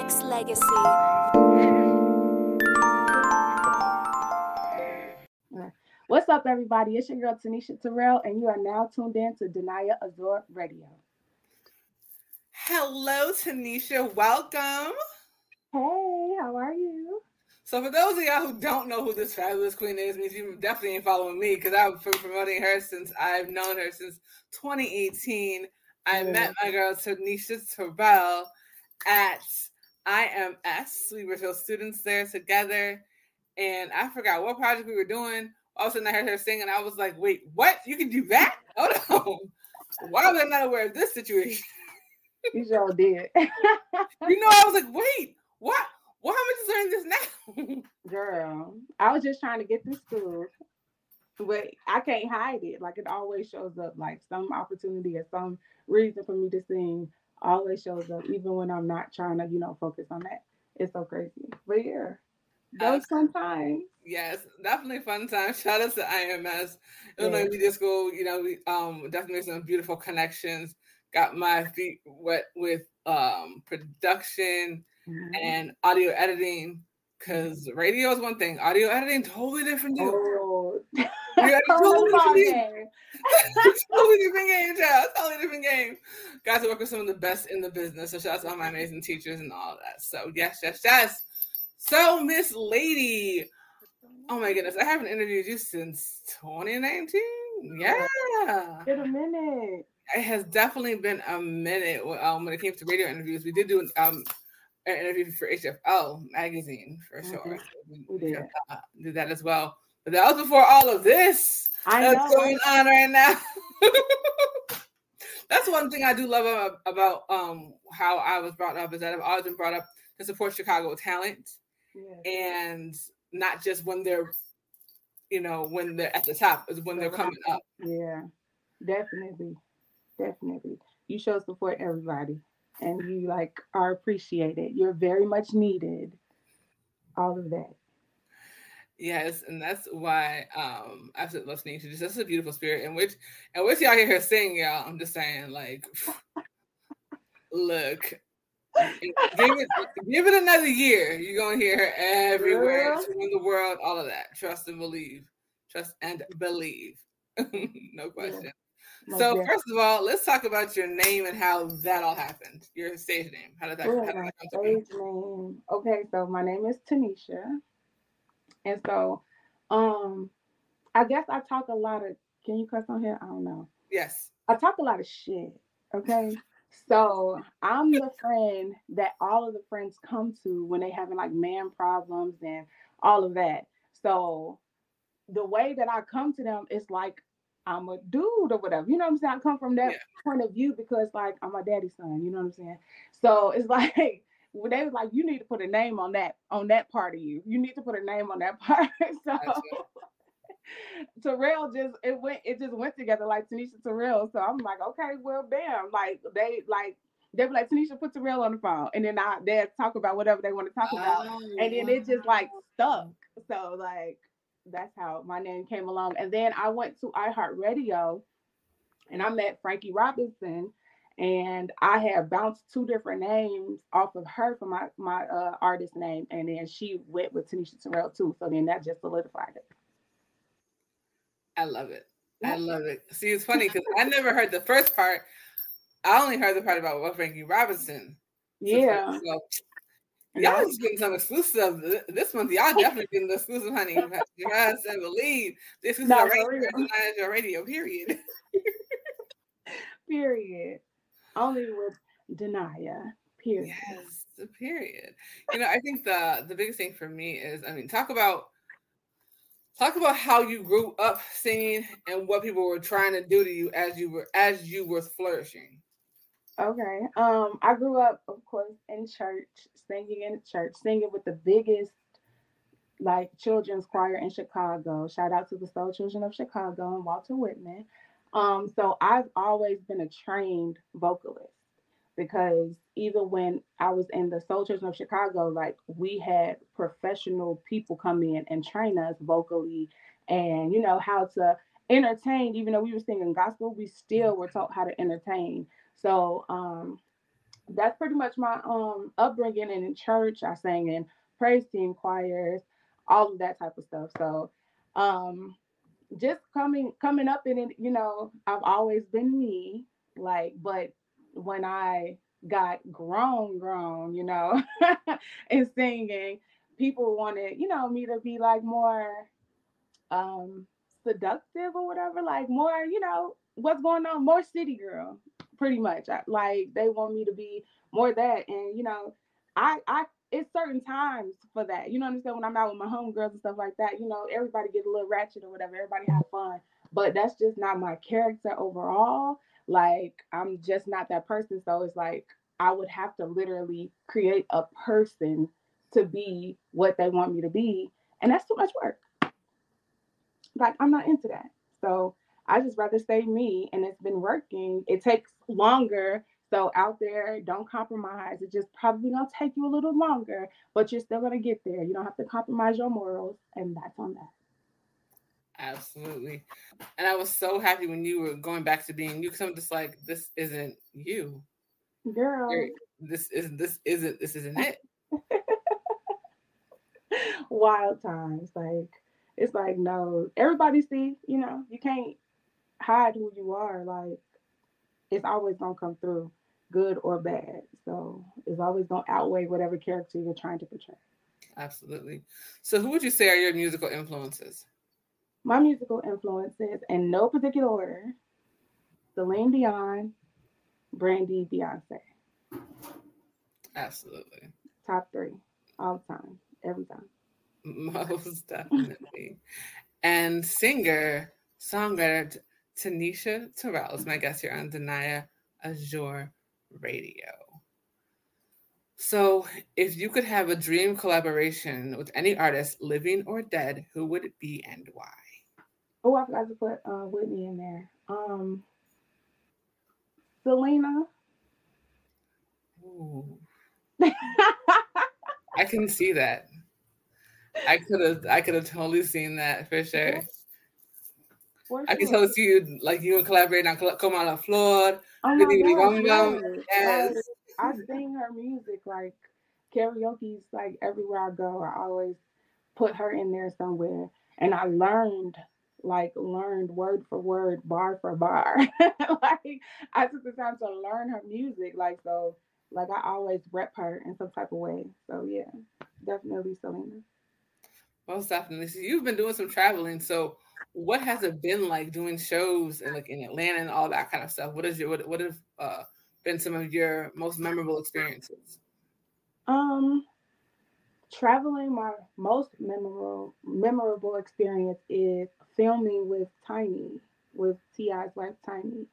Nexx Legacy. What's up, everybody? It's your girl Taniesha Tarelle, and you are now tuned in to Danaya Azure Radio. Hello, Taniesha. Welcome. Hey, how are you? So, for those of y'all who don't know who this fabulous queen is, means you definitely ain't following me because I've been promoting her since I've known her since 2018. I Yeah. met my girl Taniesha Tarelle at IMS. We were still students there together, and I forgot what project we were doing. All of a sudden, I heard her sing, and I was like, "Wait, what? You can do that? Oh no! Why was I not aware of this situation?" You sure did. You know, I was like, "Wait, what? Why am I just learning this now?" Girl, I was just trying to get through school, but I can't hide it. Like it always shows up. Like some opportunity or some reason for me to sing always shows up, even when I'm not trying to, you know, focus on that. It's so crazy. But yeah, those sometimes. Yes, definitely fun time. Shout out to IMS, Illinois Media School. You know, we um definitely some beautiful connections. Got my feet wet with um production Mhm. and audio editing. Cause radio is one thing, audio editing totally different deal. Oh, Yeah, totally different okay. totally different game, child. Totally different game. Got to work with some of the best in the business. So shout out to all my amazing teachers and all that. So yes, yes, yes. So Miss Lady, oh my goodness, I haven't interviewed you since 2019. Yeah, Get a minute. it has definitely been a minute. Um, when it came to radio interviews, we did do um an interview for HFL magazine for sure. Mhm. We we did. uh, did that as well. But that was before all of this I that's know. going on right now. that's one thing I do love about, about um how I was brought up is that I've always been brought up to support Chicago talent Yeah. and not just when they're you know when they're at the top is when they're coming up. Yeah, definitely, definitely. You show support everybody, and you like are appreciated. You're very much needed. All of that. Yes, and that's why um I absolutely love Taniesha. Just that's a beautiful spirit in which and which y'all hear her sing, y'all. I'm just saying, like look. Give it, give it another year. You're gonna hear her everywhere, in the world, all of that. Trust and believe. Trust and believe. no question. Most So first of all, let's talk about your name and how that all happened. Your stage name. How did that, Oh, how did that come to stage name. Okay, so my name is Taniesha, and so um, I guess I talk a lot of. Can you cuss on here? I don't know. Yes. I talk a lot of shit. Okay. So I'm the friend that all of the friends come to when they having like man problems and all of that. So the way that I come to them is like I'm a dude or whatever. You know what I'm saying? I come from that Yeah. point of view because like I'm my daddy's son. You know what I'm saying? So it's like when they was like, you need to put a name on that on that part of you. You need to put a name on that part. so Tarelle just it went it just went together like Taniesha Tarelle. So I'm like, okay, well, bam. Like they like they were like Taniesha put Tarelle on the phone, and then I they talk about whatever they want to talk about, Oh, and then it just like stuck. So like that's how my name came along. And then I went to iHeartRadio, and I met Frankie Robinson. And I had bounced two different names off of her for my my uh, artist name, and then she went with Taniesha Tarelle too. So then that just solidified it. I love it. I love it. See, it's funny because I never heard the first part. I only heard the part about what Frankie Robinson. Yeah. So, y'all just getting some exclusive this month. Y'all definitely getting the exclusive, honey. Trust and believe. This is No, your radio, radio. Period. Period. Only with Danaya. Period. Yes, the period. You know, I think the the biggest thing for me is, I mean, talk about talk about how you grew up singing and what people were trying to do to you as you were as you were flourishing. Okay. Um, I grew up, of course, in church, singing in church, singing with the biggest like children's choir in Chicago. Shout out to the Soul Children of Chicago and Walter Whitman. Um, so I've always been a trained vocalist because even when I was in the Soul Children of Chicago, like we had professional people come in and train us vocally and you know how to entertain, even though we were singing gospel, we still were taught how to entertain. So um that's pretty much my um upbringing and in church. I sang in praise team choirs, all of that type of stuff. So um just coming coming up in it, you know, I've always been me, like, but when I got grown, grown, you know, and singing, people wanted, you know, me to be like more um seductive or whatever, like more, you know, what's going on, more city girl, pretty much. Like they want me to be more that. And you know, I I it's certain times for that. You know what I'm saying? When I'm out with my homegirls and stuff like that, you know, everybody get a little ratchet or whatever, everybody have fun. But that's just not my character overall. Like I'm just not that person. So it's like I would have to literally create a person to be what they want me to be. And that's too much work. Like I'm not into that. So I just rather stay me and it's been working. It takes longer. So out there, don't compromise. It's just probably gonna take you a little longer, but you're still gonna get there. You don't have to compromise your morals, and that's on that. Absolutely. And I was so happy when you were going back to being you because I'm just like, this isn't you. Girl. You're, this isn't. this isn't this isn't it. Wild times. Like it's like no, everybody see, you know, you can't hide who you are. Like it's always gonna come through, good or bad. So it's always gonna outweigh whatever character you're trying to portray. Absolutely. So who would you say are your musical influences? My musical influences, in no particular order, Celine Dion, Brandy, Beyonce. Absolutely. Top three, all the time, every time. Most definitely. and singer, songwriter Taniesha Tarelle is my guest here on Danaya Azure Radio. So, if you could have a dream collaboration with any artist, living or dead, who would it be and why? Oh, I forgot to put uh, Whitney in there. Um, Selena. I can see that. I could have I could have totally seen that for sure. For I can totally see you like you and collaborate on Como la Flor. Oh my God, yes. I sing her music like karaoke's like everywhere I go. I always put her in there somewhere. And I learned like learned word for word, bar for bar. like I took the time to learn her music. Like so like I always rep her in some type of way. So yeah, definitely Selena. Most definitely. So you've been doing some traveling. So what has it been like doing shows and like in Atlanta and all that kind of stuff? What is your what what have uh, been some of your most memorable experiences? Um traveling my most memorable memorable experience is filming with Tiny, with T.I.'s wife Tiny.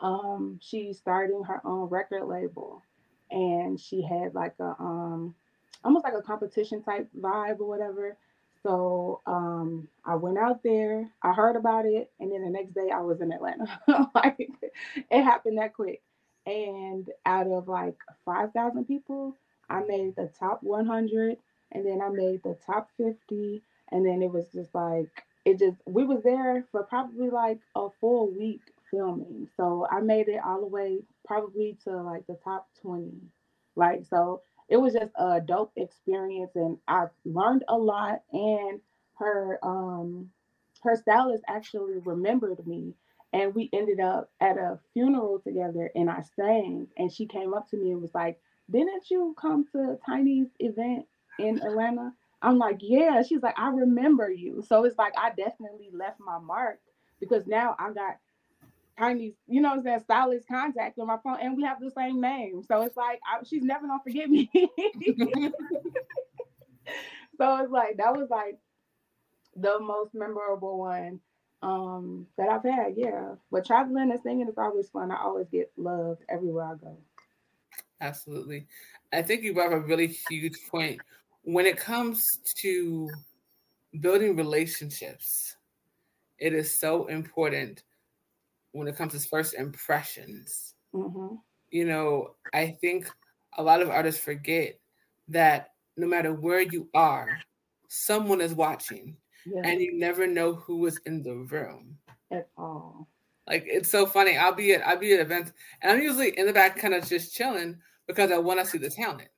Um, she's starting her own record label and she had like a um almost like a competition type vibe or whatever. So um, I went out there, I heard about it, and then the next day I was in Atlanta. like it happened that quick. And out of like 5,000 people, I made the top 100, and then I made the top 50, and then it was just like it just we was there for probably like a full week filming. So I made it all the way probably to like the top 20. Like so it was just a dope experience and I learned a lot and her um her stylist actually remembered me and we ended up at a funeral together and I sang and she came up to me and was like, "Didn't you come to Tiny's event in Atlanta?" I'm like, "Yeah." She's like, "I remember you." So it's like I definitely left my mark because now I got Tiny's, you know, that stylist contact on my phone, and we have the same name. So it's like I, she's never gonna forget me. so it's like that was like the most memorable one um, that I've had. Yeah, but traveling and singing is always fun. I always get loved everywhere I go. Absolutely, I think you brought up a really huge point when it comes to building relationships. It is so important when it comes to first impressions. Mm-hmm. You know, I think a lot of artists forget that no matter where you are, someone is watching, yes. and you never know who is in the room at all. Like it's so funny. I'll be at I'll be at events, and I'm usually in the back, kind of just chilling. because I want to see the talent.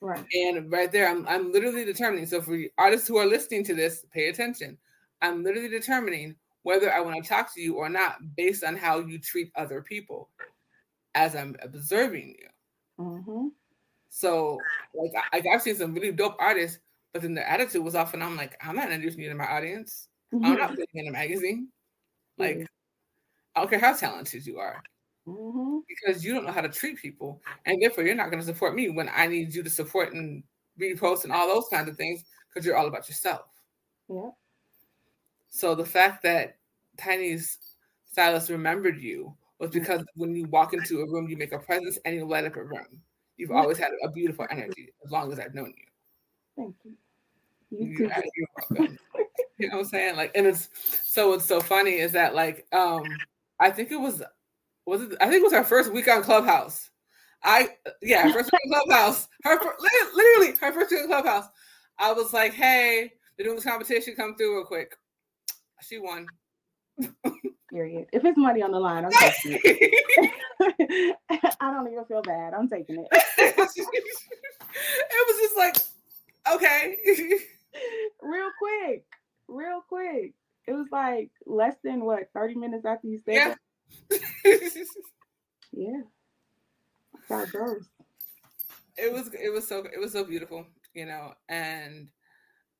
Right. And right there, I'm I'm literally determining. So for artists who are listening to this, pay attention. I'm literally determining whether I want to talk to you or not based on how you treat other people as I'm observing you. Mm-hmm. So like I, I've seen some really dope artists, but then the attitude was off, and I'm like, I'm not introducing you to my audience. I'm not putting in a magazine. Like, I don't care how talented you are. Mm-hmm. Because you don't know how to treat people, and therefore you're not going to support me when I need you to support and repost and all those kinds of things because you're all about yourself. Yeah. So the fact that Tiny's stylist remembered you was because when you walk into a room, you make a presence and you light up a room. You've always had a beautiful energy as long as I've known you. Thank you. You too. you're welcome. you know what I'm saying? Like, and it's so what's so funny is that like um I think it was was it I think it was our first week on Clubhouse. I yeah, first week on Clubhouse. Her literally her first week on Clubhouse. I was like, hey, they're doing this competition. Come through real quick. She won. Period. If it's money on the line, I'm taking it. I don't even feel bad. I'm taking it. it was just like, okay. real quick, real quick. It was like less than what 30 minutes after you said Yeah. that. Yeah. That's how it goes. it was it was so it was so beautiful, you know, and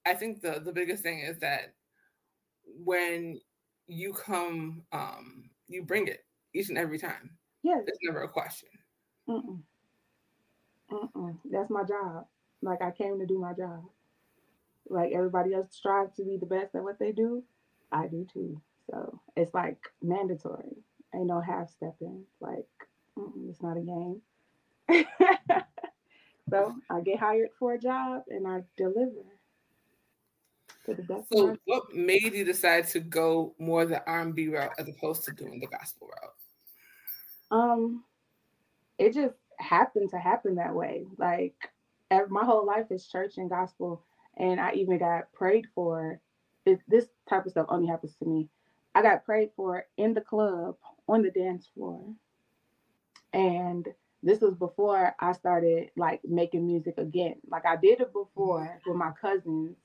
I think the the biggest thing is that when you come, um, you bring it each and every time. Yeah, It's never a question. Mm-mm. Mm-mm. That's my job. Like I came to do my job. Like everybody else strives to be the best at what they do. I do too. So it's like mandatory. Ain't no half stepping. Like it's not a game. so I get hired for a job and I deliver to the best. of So, what made you decide to go more the R and B route as opposed to doing the gospel route? Um, it just happened to happen that way. Like my whole life is church and gospel, and I even got prayed for. It, this type of stuff only happens to me. I got prayed for in the club on the dance floor, and this was before I started like making music again. Like I did it before with my cousins,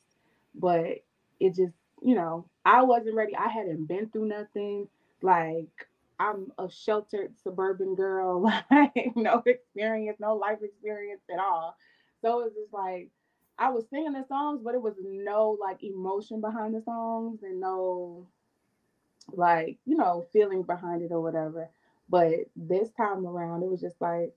but it just you know I wasn't ready. I hadn't been through nothing. Like I'm a sheltered suburban girl, like no experience, no life experience at all. So it's just like I was singing the songs, but it was no like emotion behind the songs and no like, you know, feeling behind it or whatever. But this time around, it was just like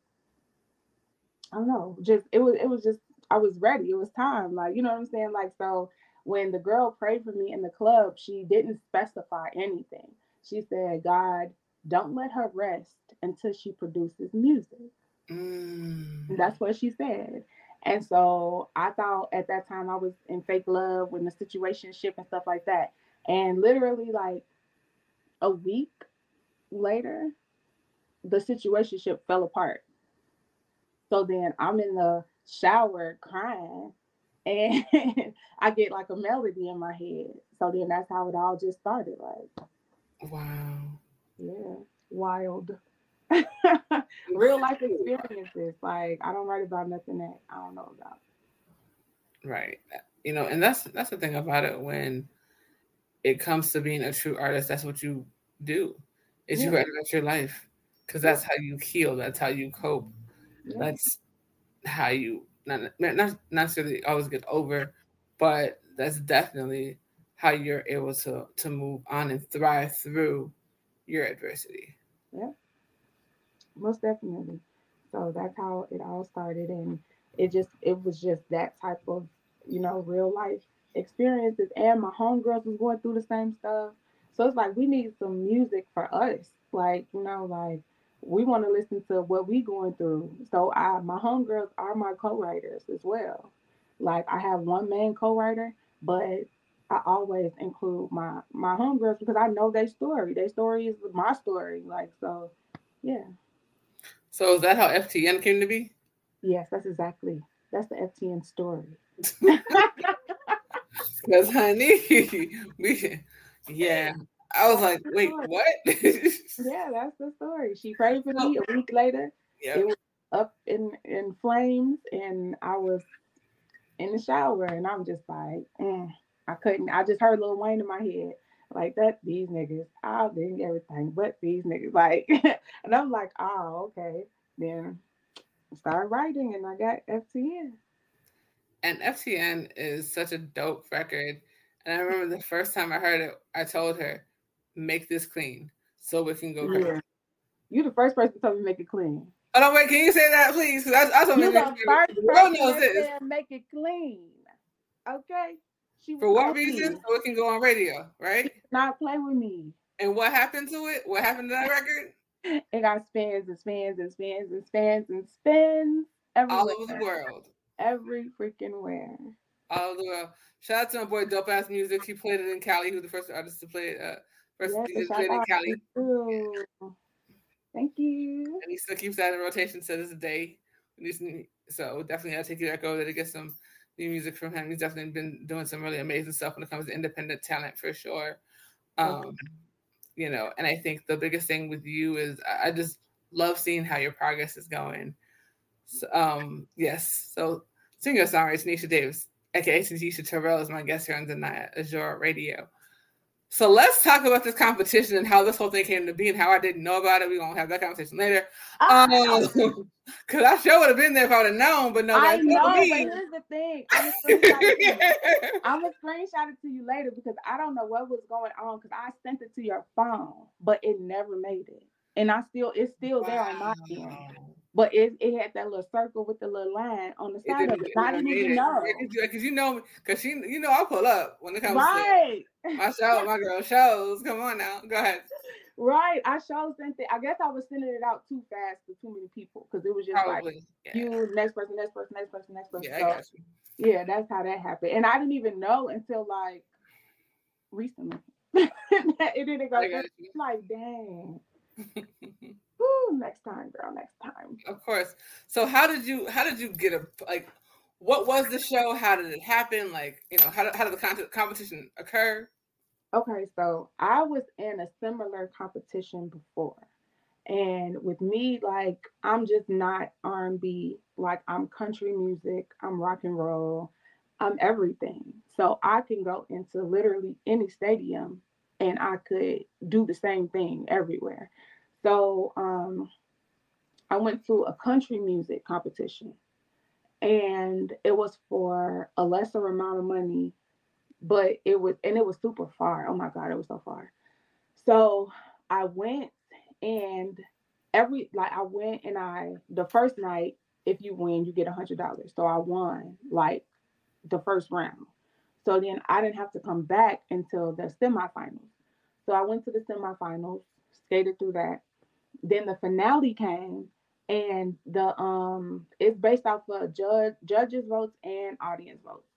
I don't know, just it was it was just I was ready. It was time. Like, you know what I'm saying? Like so when the girl prayed for me in the club, she didn't specify anything. She said, God, don't let her rest until she produces music. Mm. And that's what she said. And so I thought at that time I was in fake love when the situation ship and stuff like that. And literally like a week later, the situation ship fell apart. So then I'm in the shower crying and I get like a melody in my head. So then that's how it all just started. Like, Wow. yeah, wild. Real life experiences. Like I don't write about nothing that I don't know about. Right. Uh, you know, and that's that's the thing about it when it comes to being a true artist, that's what you do. Is you write about your life. Because that's how you heal, that's how you cope. Yeah. That's how you not not necessarily always get over, but that's definitely how you're able to to move on and thrive through your adversity. Yeah, most definitely. So that's how it all started, and it just it was just that type of you know real life experiences. And my homegirls was going through the same stuff, so it's like we need some music for us. Like you know, like we want to listen to what we going through. So I my homegirls are my co-writers as well. Like I have one main co-writer, but I always include my my homegirls because I know their story. Their story is my story. Like so, yeah. So is that how FTN came to be? Yes, that's exactly. That's the FTN story. Because honey, we yeah. I was like, wait, what? Yeah, that's the story. She prayed for me a week later. yeah. It was up in in Flames, and I was in the shower, and I'm just like, mm, I couldn't. I just heard Lil Wayne in my head, like that. These niggas, I'll bring everything, but these niggas, like, and I'm like, oh, okay. Then started writing, and I got FTN. And FTN is such a dope record. And I remember the first time I heard it, I told her, "Make this clean so we can go crazy." Yeah. You the first person to tell me make it clean. Oh no, wait, can you say that please? Because that's, that's you the first person knows this. Make it clean. Okay. She For what reason? So it can go on radio, right? Not play with me. And what happened to it? What happened to that record? It got spins and spins and spins and spins and spins everywhere. All over the world. Every freaking where. All over the world. Shout out to my boy Dope Ass Music. He played it in Cali. He was the first artist to play it. Uh, first yes, to play it in Cali. Thank you. And he still keeps that in rotation to this day. So definitely I'll take you that go there to get some new music from him. He's definitely been doing some really amazing stuff when it comes to independent talent for sure. Um, you know, and I think the biggest thing with you is I just love seeing how your progress is going. So, um, yes. So singer songwriter Tanisha Davis, aka Taniesha Tarelle, is my guest here on the Azure Radio. So let's talk about this competition and how this whole thing came to be and how I didn't know about it. We're gonna have that conversation later. Um, cause I sure would have been there if I would have known, but no, I know. But here's the thing: I'm gonna screenshot it to you later because I don't know what was going on because I sent it to your phone, but it never made it, and I still it's still wow. there on my end but it, it had that little circle with the little line on the side of it. I didn't even know. Because you know, because she, you know, I pull up when it comes right. to my show, my girl shows. Come on now, go ahead. Right, I showed sent it. I guess I was sending it out too fast to too many people because it was just Probably. like yeah. you, next person, next person, next person, next person. Yeah, so, yeah, that's how that happened, and I didn't even know until like recently. it didn't go. Like, dang. Woo, next time, girl, next time. Of course. So how did you how did you get a like what was the show? How did it happen? Like, you know, how did, how did the competition occur? Okay, so I was in a similar competition before. And with me, like I'm just not R&B. Like I'm country music, I'm rock and roll, I'm everything. So I can go into literally any stadium and I could do the same thing everywhere. So um, I went to a country music competition and it was for a lesser amount of money, but it was, and it was super far. Oh my God, it was so far. So I went and every, like, I went and I, the first night, if you win, you get a hundred dollars. So I won like the first round. So then I didn't have to come back until the semifinals. So I went to the semifinals, skated through that. Then the finale came, and the um it's based off of judge judges votes and audience votes.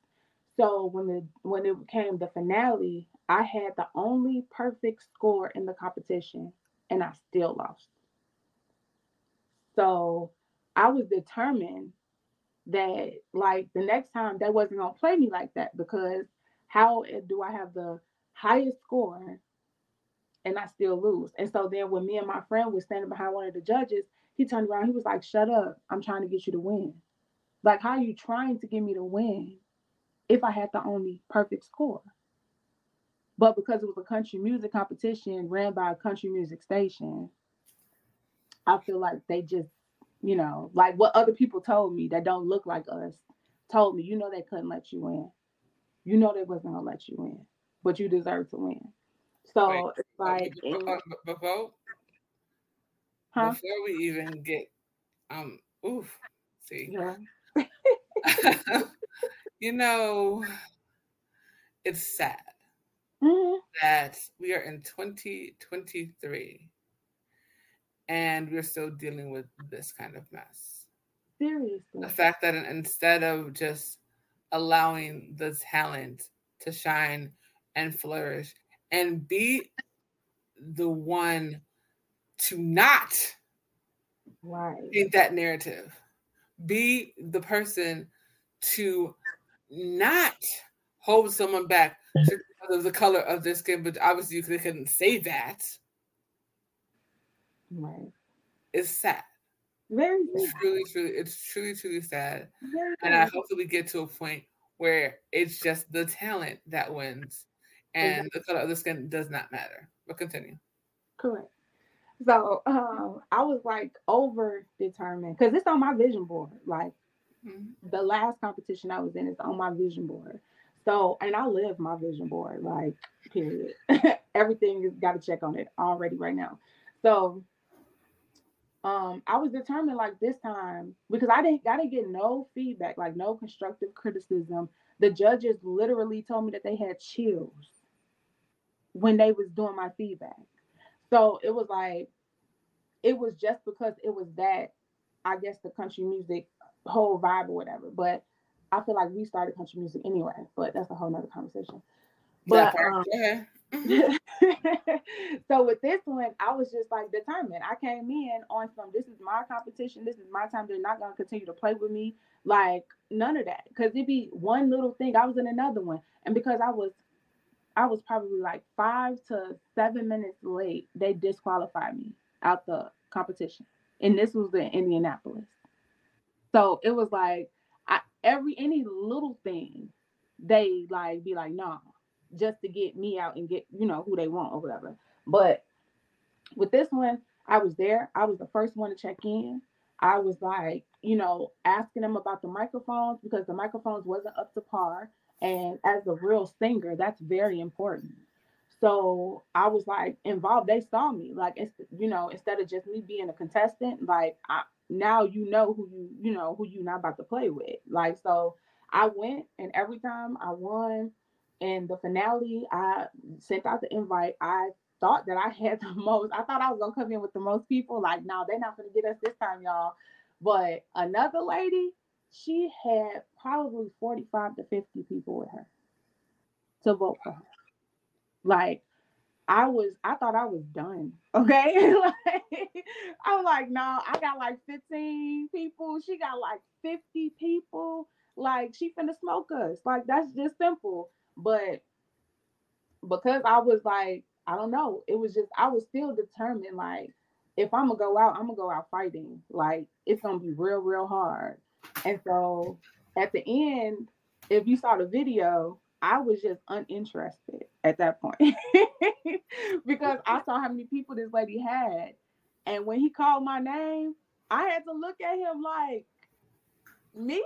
So when the when it came the finale, I had the only perfect score in the competition, and I still lost. So I was determined that like the next time they wasn't gonna play me like that because how do I have the highest score and I still lose. And so then when me and my friend was standing behind one of the judges, he turned around, he was like, Shut up. I'm trying to get you to win. Like, how are you trying to get me to win if I had the only perfect score? But because it was a country music competition ran by a country music station, I feel like they just, you know, like what other people told me that don't look like us told me, you know, they couldn't let you in. You know, they wasn't gonna let you in, but you deserve to win. So Wait, it's like before, before, huh? before we even get um oof, see. Yeah. you know, it's sad mm-hmm. that we are in 2023 and we're still dealing with this kind of mess. Seriously. The fact that instead of just allowing the talent to shine and flourish and be the one to not right. paint that narrative. Be the person to not hold someone back because of the color of their skin, but obviously you couldn't say that. Right. It's sad. Very it's truly, truly, it's truly, truly sad. Very and I hope that we get to a point where it's just the talent that wins and exactly. the color of the skin does not matter. But continue. Correct. So um, I was like over determined because it's on my vision board. Like mm-hmm. the last competition I was in is on my vision board. So and I live my vision board, like period. Everything has got to check on it already right now. So um I was determined like this time because I didn't didn't get no feedback, like no constructive criticism. The judges literally told me that they had chills when they was doing my feedback. So it was like, it was just because it was that, I guess the country music whole vibe or whatever. But I feel like we started country music anyway, but that's a whole nother conversation. But um, yeah. so with this one, I was just like determined. I came in on some, this is my competition, this is my time. They're not gonna continue to play with me. Like none of that. Cause it'd be one little thing. I was in another one. And because I was I was probably like five to seven minutes late. They disqualified me out the competition, and this was in Indianapolis. So it was like I, every any little thing, they like be like, nah, just to get me out and get you know who they want or whatever. But with this one, I was there. I was the first one to check in. I was like, you know, asking them about the microphones because the microphones wasn't up to par. And as a real singer, that's very important. So I was like involved. They saw me like it's you know instead of just me being a contestant, like I, now you know who you you know who you not about to play with. Like so, I went and every time I won, in the finale I sent out the invite. I thought that I had the most. I thought I was gonna come in with the most people. Like no, they're not gonna get us this time, y'all. But another lady, she had probably 45 to 50 people with her to vote for her. Like, I was, I thought I was done. Okay. like, I was like, no, I got like 15 people. She got like 50 people. Like, she finna smoke us. Like, that's just simple. But because I was like, I don't know, it was just, I was still determined, like, if I'm gonna go out, I'm gonna go out fighting. Like, it's gonna be real, real hard. And so at the end, if you saw the video, I was just uninterested at that point because I saw how many people this lady had. And when he called my name, I had to look at him like, me?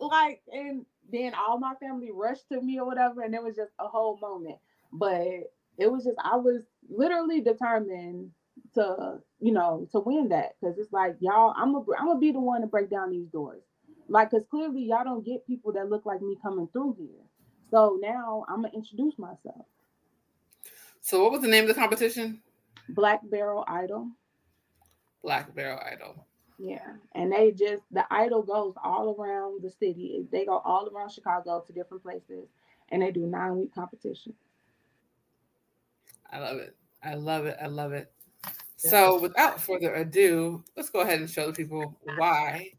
Like, and then all my family rushed to me or whatever. And it was just a whole moment. But it was just, I was literally determined to, you know, to win that. Cause it's like, y'all, I'm gonna, I'm gonna be the one to break down these doors. Like, because clearly y'all don't get people that look like me coming through here. So now I'm gonna introduce myself. So what was the name of the competition? Black Barrel Idol. Black Barrel Idol. Yeah, and they just the idol goes all around the city. They go all around Chicago to different places, and they do nine week competition. I love it. I love it. I love it. So, without further ado, let's go ahead and show the people why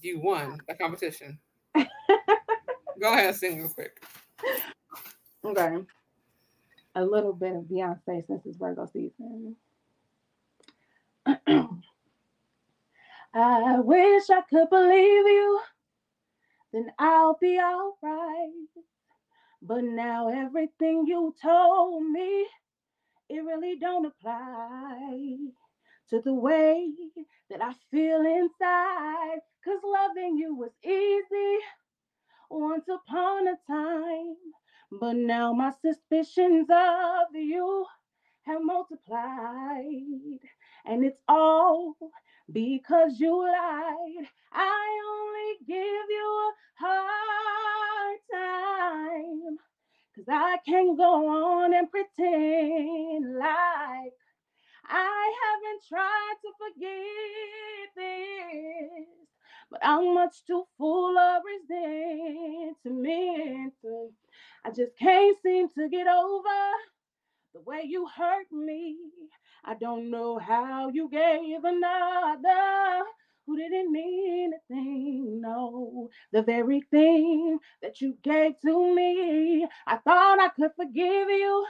you won the competition. Go ahead, and sing real quick. Okay. A little bit of Beyonce since it's Virgo season. I wish I could believe you, then I'll be all right. But now everything you told me, it really don't apply to the way that I feel inside. Cause loving you was easy once upon a time. But now my suspicions of you have multiplied. And it's all because you lied. I only give you a hard time. Cause I can't go on and pretend like I haven't tried to forget this, but I'm much too full of resentment. I just can't seem to get over the way you hurt me. I don't know how you gave another who didn't mean a thing. No, the very thing that you gave to me. I thought I could forgive you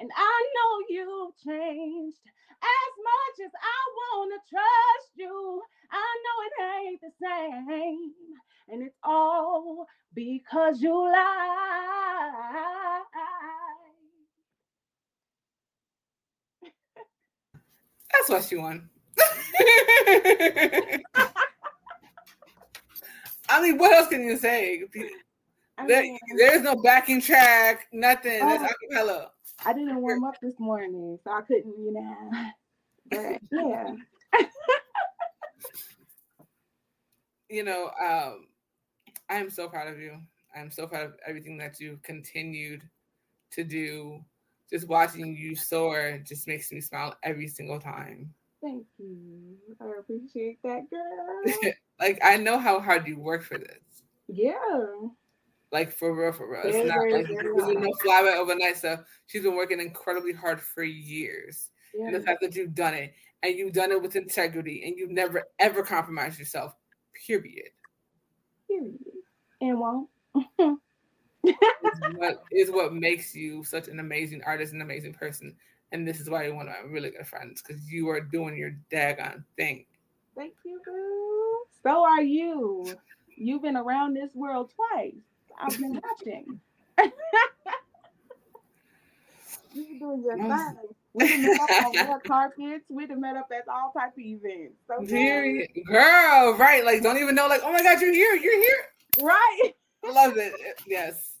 And I know you've changed as much as I want to trust you. I know it ain't the same. And it's all because you lie. That's what she won. I mean, what else can you say? There, there's no backing track, nothing. That's oh, acapella. I didn't warm up this morning, so I couldn't, you know. But yeah. you know, um, I am so proud of you. I'm so proud of everything that you've continued to do. Just watching you soar just makes me smile every single time. Thank you. I appreciate that, girl. like I know how hard you work for this. Yeah. Like for real, for real. It's not like there's no fly by overnight stuff. She's been working incredibly hard for years. Yeah. And the fact that you've done it and you've done it with integrity and you've never ever compromised yourself, period. Period. And won't. is, what, is what makes you such an amazing artist and amazing person. And this is why you're one of my really good friends because you are doing your daggone thing. Thank you, girl. So are you. You've been around this world twice. I've been watching. You're doing your thing. We done met up on red carpets. We done met up at all type of events. So girl, right? Like, don't even know. Like, oh my God, you're here. You're here. Right. Love it. Yes.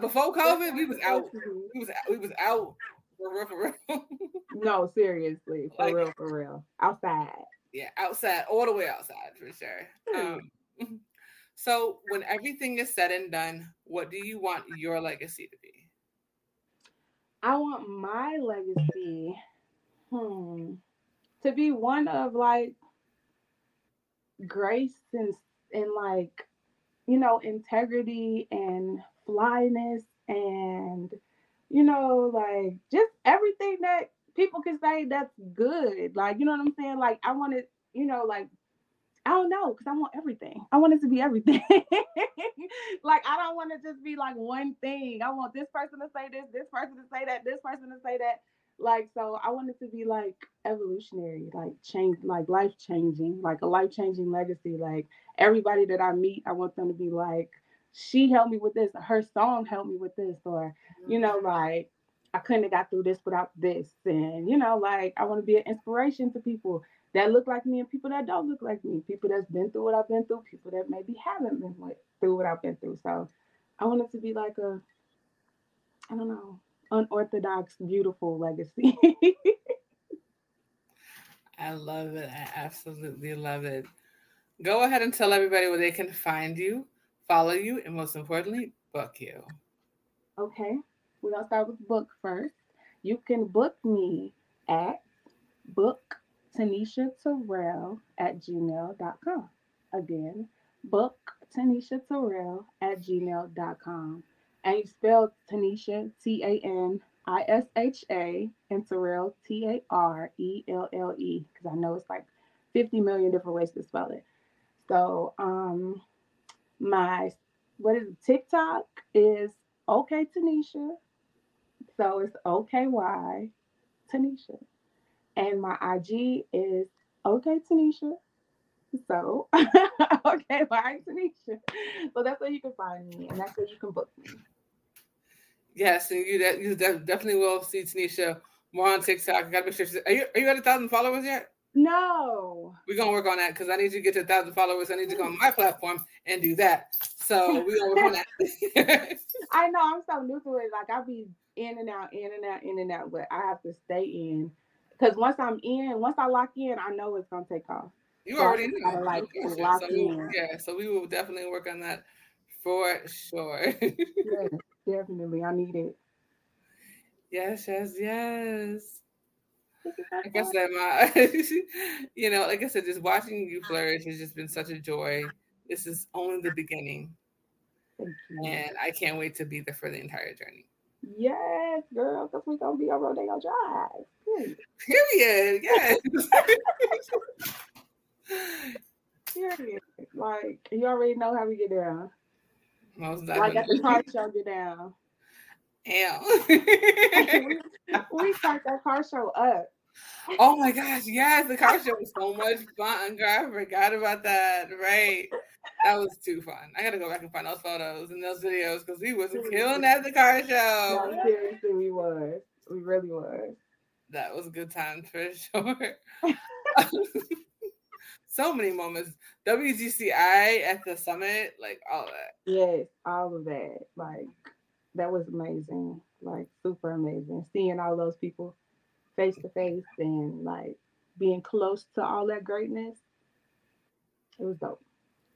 Before COVID, we was out. We was we was out for real, for real. no, seriously, for like, real, for real. Outside. Yeah, outside, all the way outside for sure. Um, so, when everything is said and done, what do you want your legacy to be? I want my legacy, hmm, to be one of like grace and and like you know integrity and flyness and you know, like just everything that people can say that's good. Like, you know what I'm saying? Like, I want it, you know, like, I don't know, because I want everything. I want it to be everything. like, I don't want to just be like one thing. I want this person to say this, this person to say that, this person to say that. Like, so I want it to be like evolutionary, like change, like life changing, like a life changing legacy. Like, everybody that I meet, I want them to be like, she helped me with this, her song helped me with this, or you know, mm-hmm. like I couldn't have got through this without this. And you know, like I want to be an inspiration to people that look like me and people that don't look like me, people that's been through what I've been through, people that maybe haven't been through what I've been through. So I want it to be like a, I don't know, unorthodox, beautiful legacy. I love it. I absolutely love it. Go ahead and tell everybody where they can find you follow you, and most importantly, book you. Okay, we're gonna start with book first. You can book me at book Taniesha Tarelle at gmail.com. Again, book Taniesha Tarelle at gmail.com. And you spell Tanisha T A N I S H A and Tarelle T A R E L L E because I know it's like 50 million different ways to spell it. So, um, my what is it, TikTok is okay Tanisha. So it's OKY Tanisha. And my IG is okay Tanisha. So okay, bye Tanisha. So that's where you can find me, and that's where you can book me. Yes, and you you definitely will see Tanisha more on TikTok. I gotta make sure. Are you are you at a thousand followers yet? No. We're gonna work on that because I need you to get to a thousand followers. I need to go on my platform and do that. So we're gonna work on that. I know I'm so new to it. Like I'll be in and out, in and out, in and out, but I have to stay in. Because once I'm in, once I lock in, I know it's gonna take off. You so already know. Like, lock so in. Yeah, so we will definitely work on that for sure. yes, definitely. I need it. Yes, yes, yes like I said, my you know, like I said, just watching you flourish has just been such a joy. This is only the beginning. And I can't wait to be there for the entire journey. Yes, girl, because we're gonna be on Rodeo Drive. Period. Period. Yes. Period. Like you already know how we get down. Most definitely. Like at the party show, get down. Damn. we, we start that car show up. Oh my gosh, yes, the car show was so much fun. Girl, I forgot about that. Right. That was too fun. I gotta go back and find those photos and those videos because we was killing at the car show. No, seriously, we was. We really was. That was a good time for sure. so many moments. WGCI at the summit, like all that. Yes, all of that. Like that was amazing. Like super amazing. Seeing all those people face to face and like being close to all that greatness. It was dope.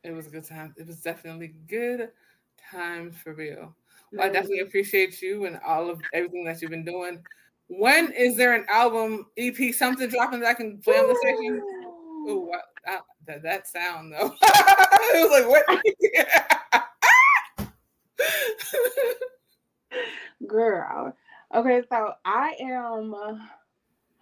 It was a good time. It was definitely good time for real. Well, I mm-hmm. definitely appreciate you and all of everything that you've been doing. When is there an album EP something dropping that I can play on the station? Oh, that, that sound though. it was like what? Girl. Okay, so I am uh,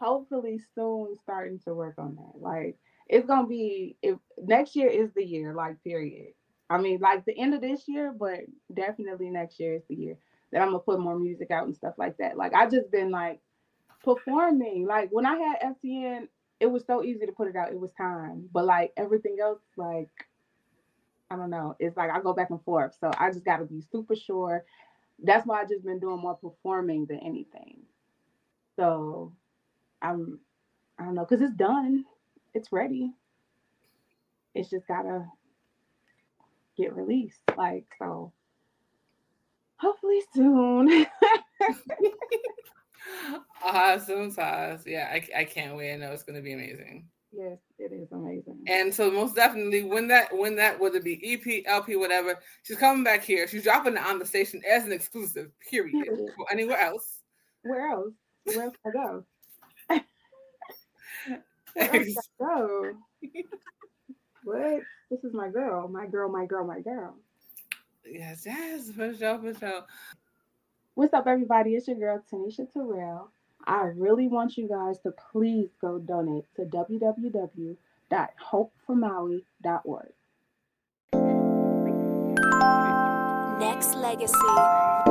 hopefully soon starting to work on that. Like it's gonna be if next year is the year, like period. I mean, like the end of this year, but definitely next year is the year that I'm gonna put more music out and stuff like that. Like I just been like performing. Like when I had FTN, it was so easy to put it out. It was time. But like everything else, like I don't know. It's like I go back and forth. So I just gotta be super sure. That's why I just been doing more performing than anything. So I'm I don't know, because it's done. It's ready. It's just gotta get released. Like so hopefully soon. awesome sauce. Yeah, I, I can't wait. I know it's gonna be amazing. Yes, it is amazing. And so most definitely when that when that whether it be EP, LP, whatever, she's coming back here. She's dropping it on the station as an exclusive, period. period. anywhere else. Where else? Where else I go? Where else I go? what? This is my girl, my girl, my girl, my girl. Yes, yes, for sure, for sure. What's up, everybody? It's your girl, Taniesha Tarelle. I really want you guys to please go donate to www.hopeformaui.org. Nexx Legacy.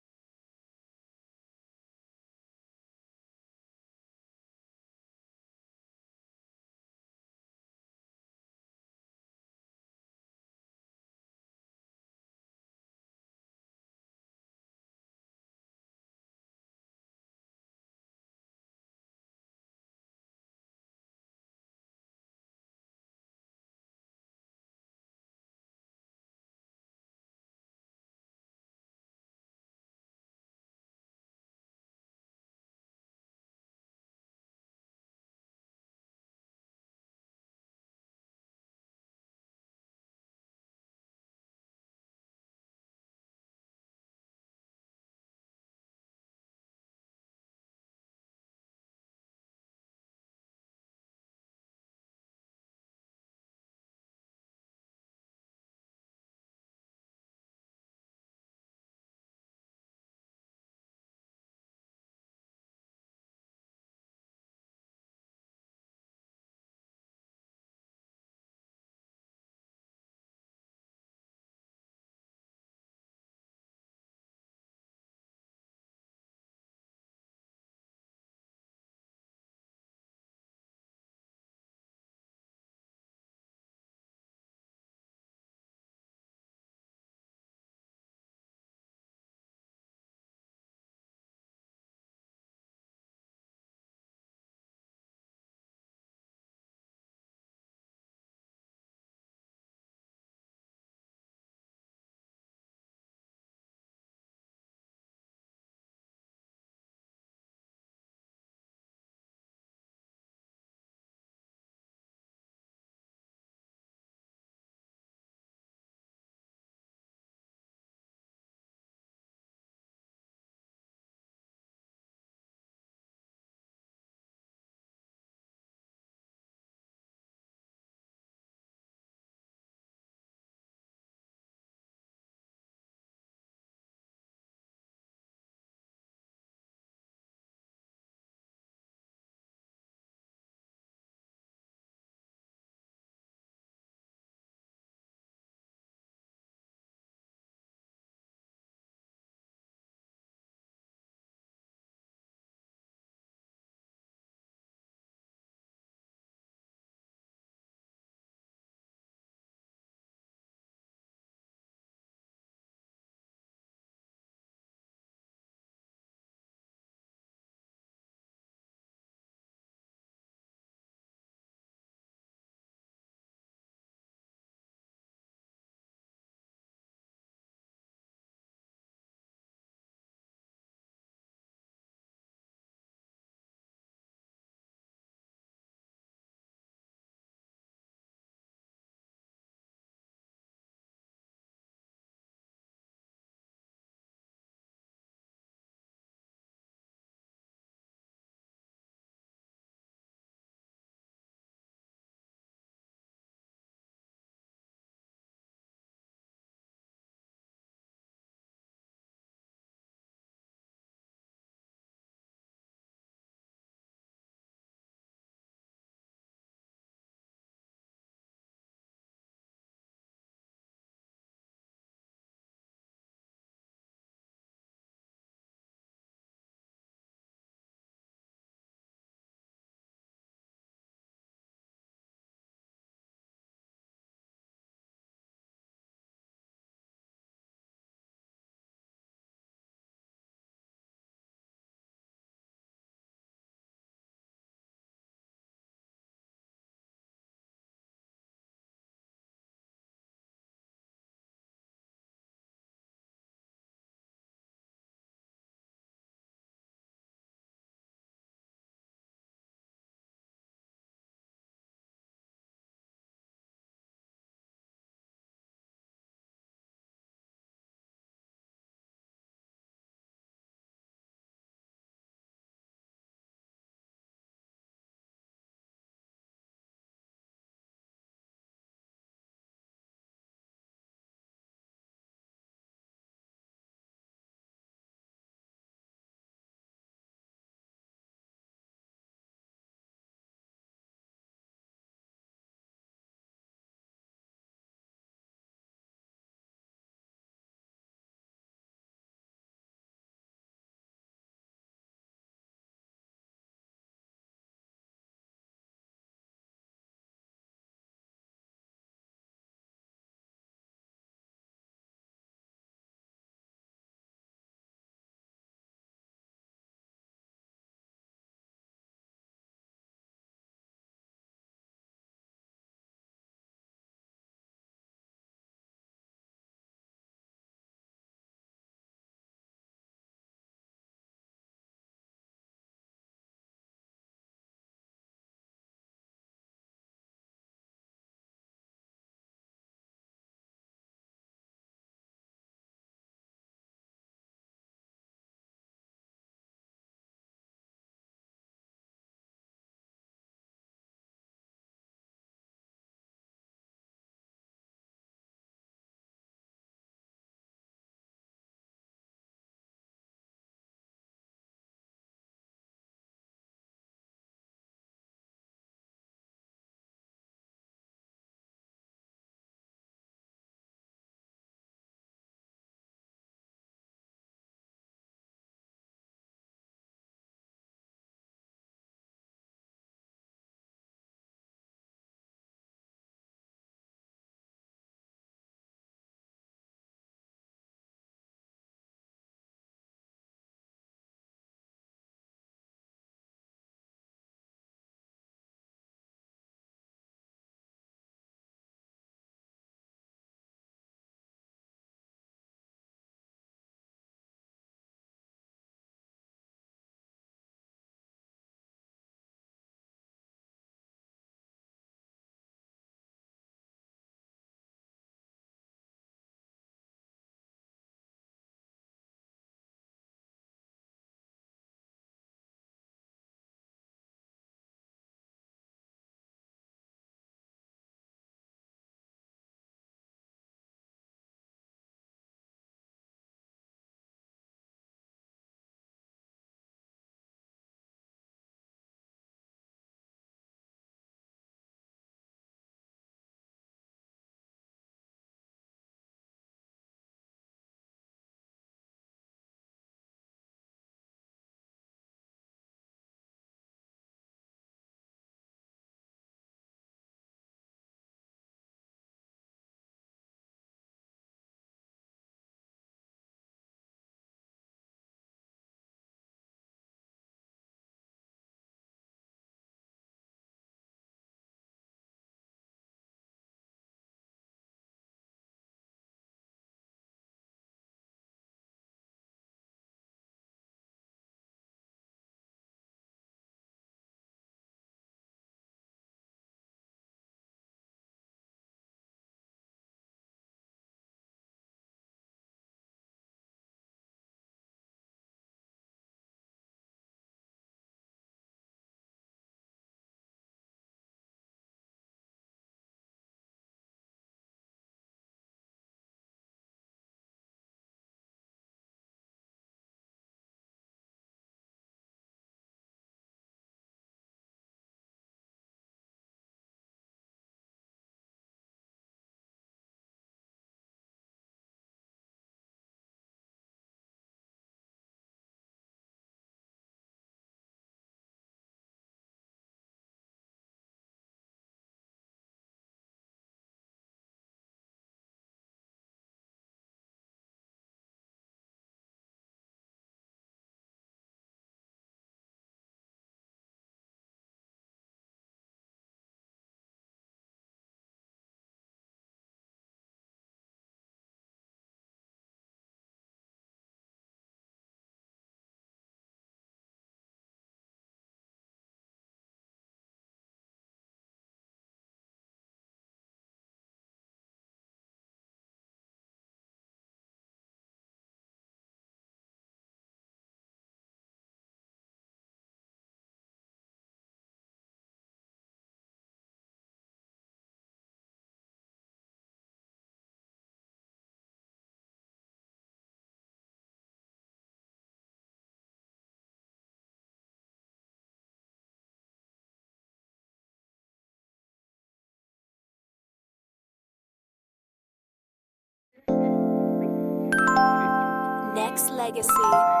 Nexx Legacy.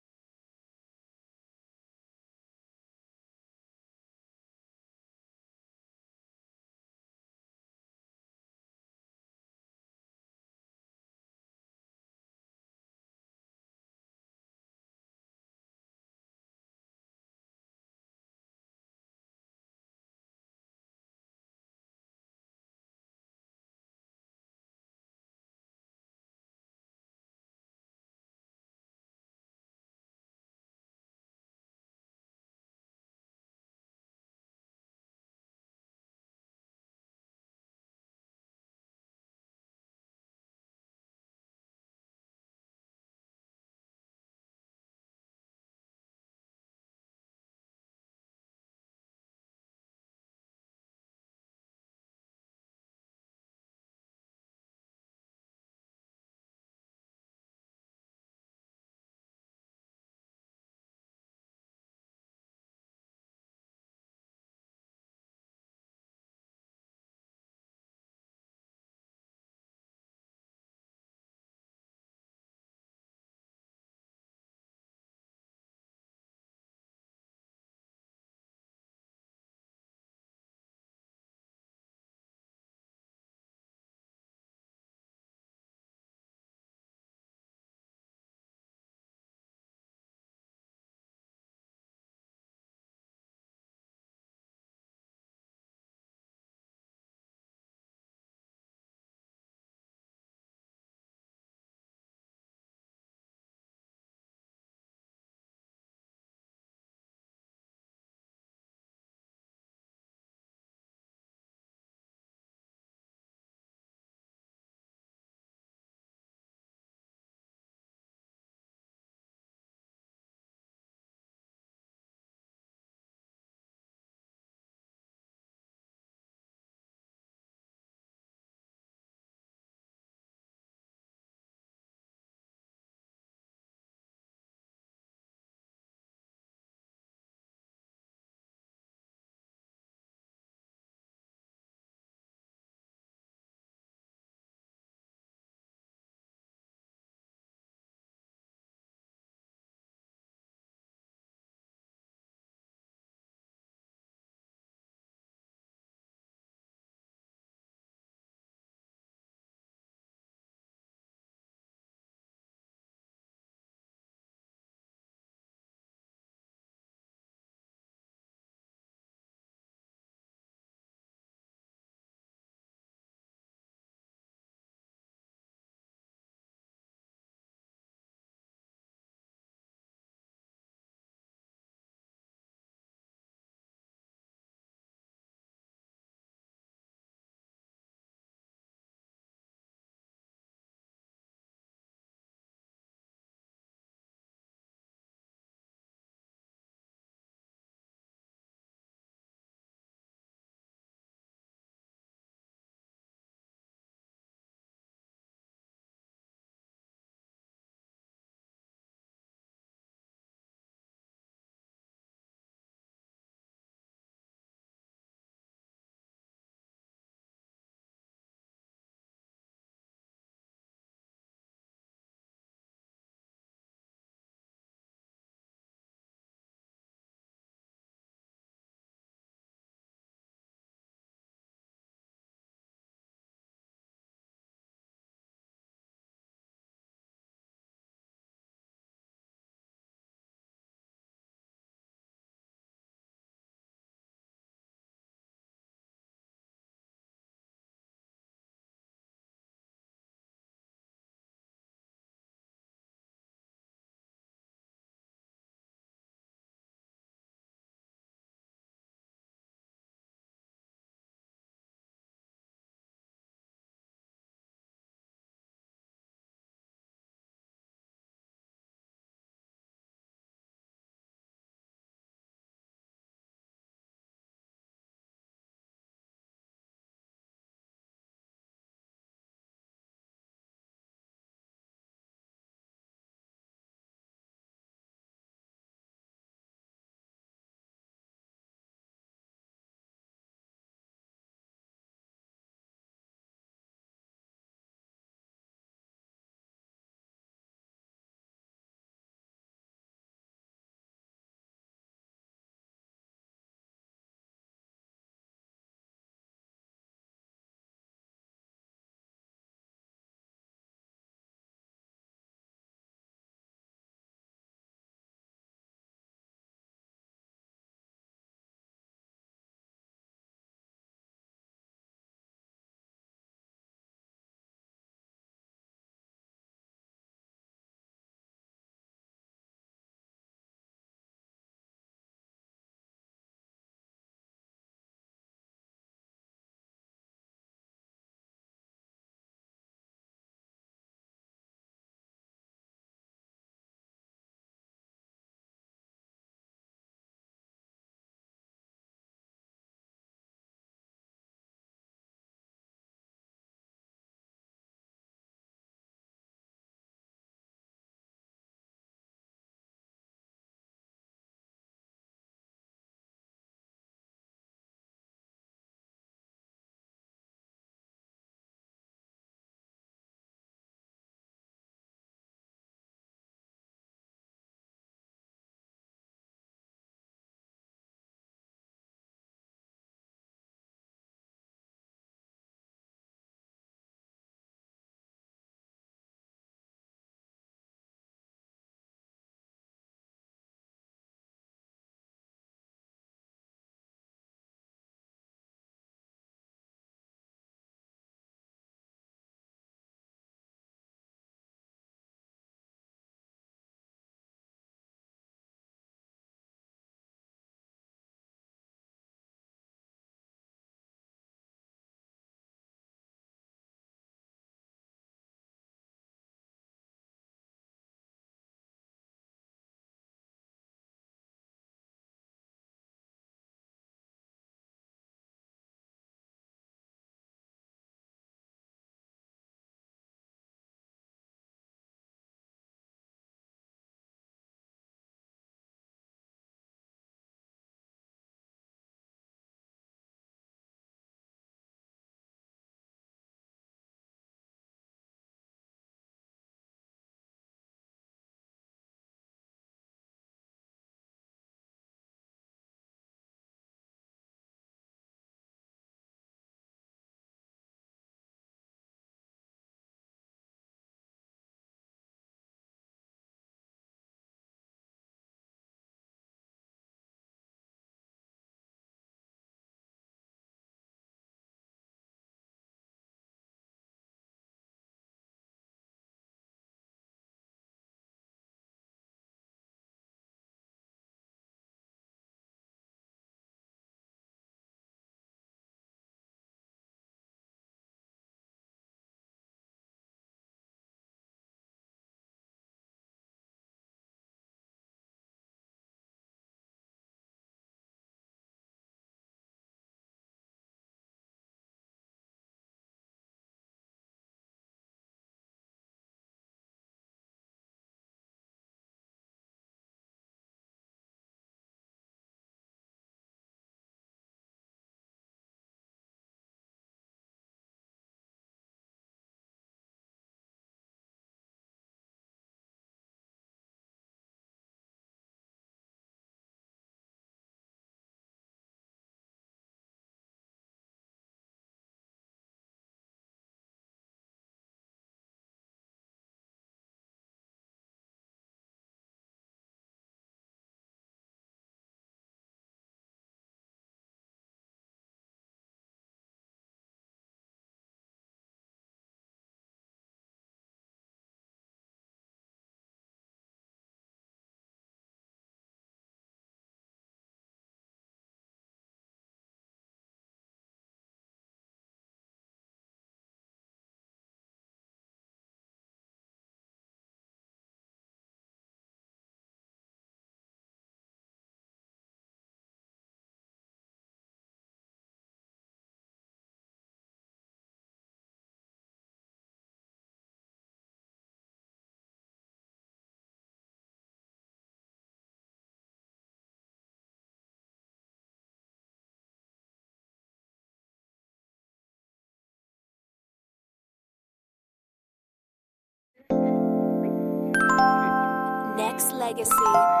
Legacy.